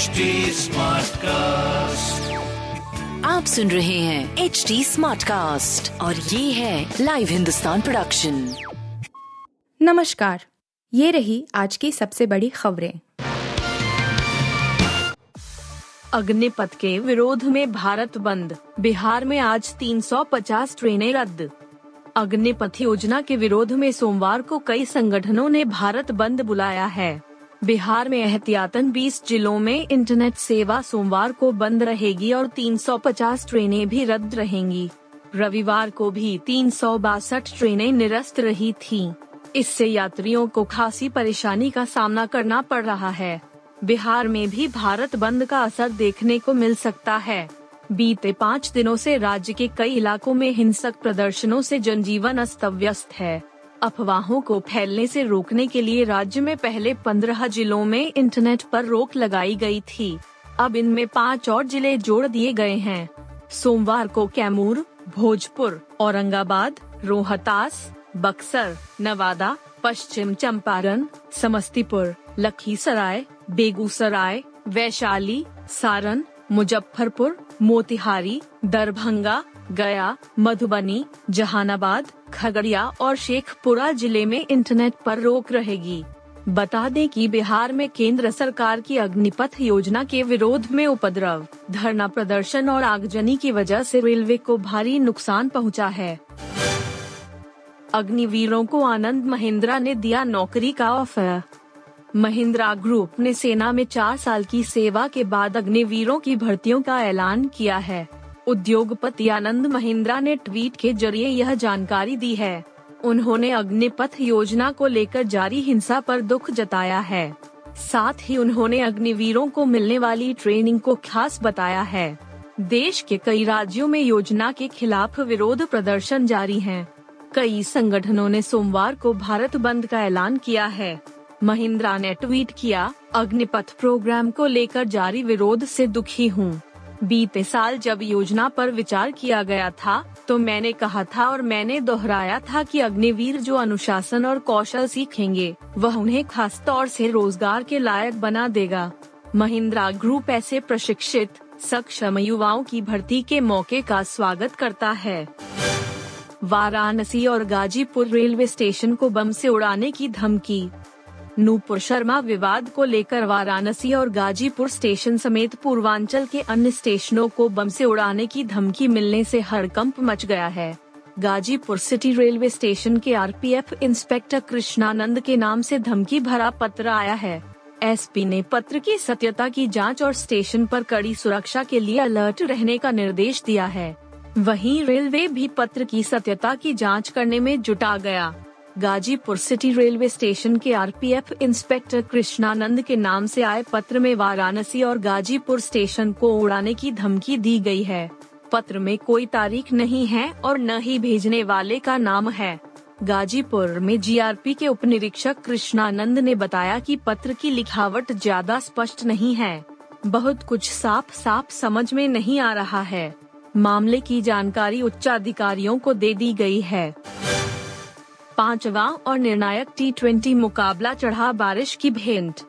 HD cast आप सुन रहे हैं एच डी स्मार्ट कास्ट और ये है लाइव हिंदुस्तान प्रोडक्शन नमस्कार ये रही आज की सबसे बड़ी खबरें। अग्निपथ के विरोध में भारत बंद बिहार में आज 350 ट्रेनें रद्द। अग्निपथ योजना के विरोध में सोमवार को कई संगठनों ने भारत बंद बुलाया है। बिहार में एहतियातन 20 जिलों में इंटरनेट सेवा सोमवार को बंद रहेगी और 350 ट्रेनें भी रद्द रहेंगी। रविवार को भी तीन सौ बासठ ट्रेनें निरस्त रही थीं। इससे यात्रियों को खासी परेशानी का सामना करना पड़ रहा है। बिहार में भी भारत बंद का असर देखने को मिल सकता है। बीते पाँच दिनों से राज्य के कई इलाकों में हिंसक प्रदर्शनों से जनजीवन अस्त व्यस्त है। अफवाहों को फैलने से रोकने के लिए राज्य में पहले पंद्रह जिलों में इंटरनेट पर रोक लगाई गई थी। अब इनमें पाँच और ज़िले जोड़ दिए गए हैं। सोमवार को कैमूर, भोजपुर, औरंगाबाद, रोहतास, बक्सर, नवादा, पश्चिम चंपारण, समस्तीपुर, लखीसराय, बेगूसराय, वैशाली, सारण, मुजफ्फरपुर, मोतिहारी, दरभंगा, गया, मधुबनी, जहानाबाद खगड़िया और शेखपुरा ज़िले में इंटरनेट पर रोक रहेगी। बता दें कि बिहार में केंद्र सरकार की अग्निपथ योजना के विरोध में उपद्रव, धरना प्रदर्शन और आगजनी की वजह से रेलवे को भारी नुकसान पहुँचा है। अग्निवीरों को आनंद महिंद्रा ने दिया नौकरी का ऑफ़र। महिंद्रा ग्रुप ने सेना में चार साल की सेवा के बाद अग्निवीरों की भर्तियों का ऐलान किया है। उद्योगपति आनंद महिंद्रा ने ट्वीट के ज़रिए यह जानकारी दी है। उन्होंने अग्निपथ योजना को लेकर जारी हिंसा पर दुख जताया है। साथ ही उन्होंने अग्निवीरों को मिलने वाली ट्रेनिंग को खास बताया है। देश के कई राज्यों में योजना के खिलाफ विरोध प्रदर्शन जारी हैं। कई संगठनों ने सोमवार को भारत बंद का ऐलान किया है। महिंद्रा ने ट्वीट किया, अग्निपथ प्रोग्राम को लेकर जारी विरोध से दुखी हूँ। बीते साल जब योजना पर विचार किया गया था तो मैंने कहा था और मैंने दोहराया था कि अग्निवीर जो अनुशासन और कौशल सीखेंगे, वह उन्हें खास तौर से रोज़गार के लायक बना देगा। महिंद्रा ग्रुप ऐसे प्रशिक्षित, सक्षम युवाओं की भर्ती के मौके का स्वागत करता है। वाराणसी और गाजीपुर रेलवे स्टेशन को बम से उड़ाने की धमकी नूपुर शर्मा विवाद को लेकर वाराणसी और गाजीपुर स्टेशन समेत पूर्वांचल के अन्य स्टेशनों को बम से उड़ाने की धमकी मिलने से हड़कंप मच गया है। गाजीपुर सिटी रेलवे स्टेशन के आरपीएफ इंस्पेक्टर कृष्णानंद के नाम से धमकी भरा पत्र आया है। एसपी ने पत्र की सत्यता की जाँच और स्टेशन पर कड़ी सुरक्षा के लिए अलर्ट रहने का निर्देश दिया है। वहीं रेलवे भी पत्र की सत्यता की जाँच करने में जुटा गया। गाजीपुर सिटी रेलवे स्टेशन के आरपीएफ इंस्पेक्टर कृष्णानंद के नाम से आए पत्र में वाराणसी और गाजीपुर स्टेशन को उड़ाने की धमकी दी गई है। पत्र में कोई तारीख नहीं है और न ही भेजने वाले का नाम है। गाजीपुर में जीआरपी के उप निरीक्षक कृष्णानंद ने बताया कि पत्र की लिखावट ज़्यादा स्पष्ट नहीं है। बहुत कुछ साफ़ साफ़ समझ में नहीं आ रहा है। मामले की जानकारी उच्च अधिकारियों को दे दी गई है। पांचवा और निर्णायक टी मुकाबला चढ़ा बारिश की भेंट।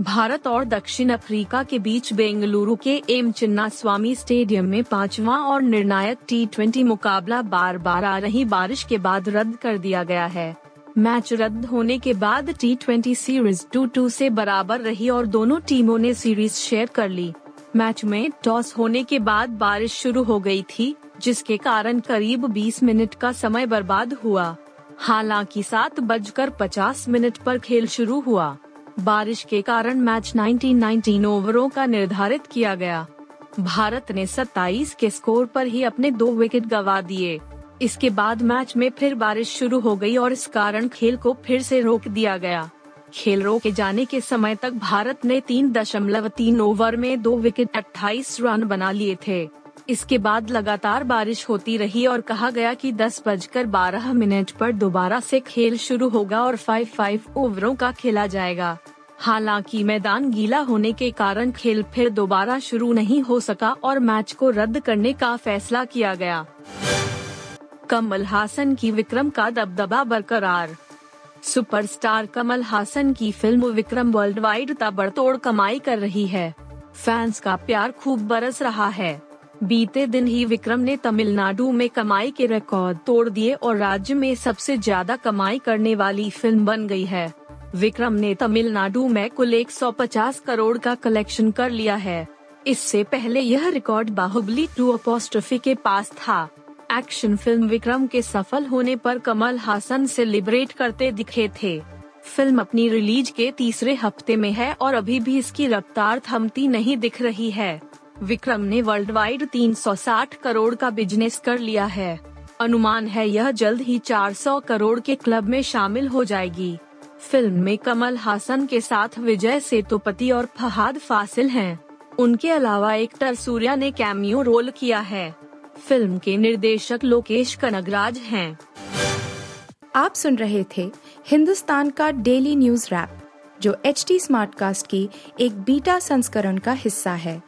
भारत और दक्षिण अफ्रीका के बीच बेंगलुरु के एम चिन्ना स्वामी स्टेडियम में पांचवा और निर्णायक टी मुकाबला बार बार आ रही बारिश के बाद रद्द कर दिया गया है। मैच रद्द होने के बाद टी सीरीज़ टू टू से बराबर रही और दोनों टीमों ने सीरीज़ शेयर कर ली। मैच में टॉस होने के बाद बारिश शुरू हो गई थी, जिसके कारण करीब 20 मिनट का समय बर्बाद हुआ। हालाँकि सात बजकर पचास मिनट पर खेल शुरू हुआ। बारिश के कारण मैच 1919 ओवरों का निर्धारित किया गया। भारत ने 27 के स्कोर पर ही अपने दो विकेट गवा दिए। इसके बाद मैच में फिर बारिश शुरू हो गई और इस कारण खेल को फिर से रोक दिया गया। खेल रोके जाने के समय तक भारत ने तीन दशमलव तीन ओवर में दो विकेट 28 रन बना लिए थे। इसके बाद लगातार बारिश होती रही और कहा गया कि दस बजकर बारह मिनट पर दोबारा से खेल शुरू होगा और फाइव फाइव ओवरों का खेला जाएगा। हालाँकि मैदान गीला होने के कारण खेल फिर दोबारा शुरू नहीं हो सका और मैच को रद्द करने का फैसला किया गया। कमल हासन की विक्रम का दबदबा बरकरार। सुपरस्टार कमल हासन की फ़िल्म विक्रम वर्ल्ड वाइड तबड़तोड़ कमाई कर रही है। फैंस का प्यार खूब बरस रहा है। बीते दिन ही विक्रम ने तमिलनाडु में कमाई के रिकॉर्ड तोड़ दिए और राज्य में सबसे ज़्यादा कमाई करने वाली फ़िल्म बन गई है। विक्रम ने तमिलनाडु में कुल 150 करोड़ का कलेक्शन कर लिया है। इससे पहले यह रिकॉर्ड बाहुबली टू अपोस्ट्रफी के पास था। एक्शन फ़िल्म विक्रम के सफल होने पर कमल हासन सेलिब्रेट करते दिखे थे। फ़िल्म अपनी रिलीज़ के तीसरे हफ़्ते में है और अभी भी इसकी रफ्तार थमती नहीं दिख रही है। विक्रम ने वर्ल्ड वाइड 360 करोड़ का बिज़नेस कर लिया है अनुमान है यह जल्द ही 400 करोड़ के क्लब में शामिल हो जाएगी फ़िल्म में कमल हासन के साथ विजय सेतुपति और फहाद फासिल हैं। उनके अलावा एक्टर सूर्या ने कैमियो रोल किया है फ़िल्म के निर्देशक लोकेश कनगराज हैं। आप सुन रहे थे हिंदुस्तान का डेली न्यूज़ रैप जो एच टी स्मार्टकास्ट की एक बीटा संस्करण का हिस्सा है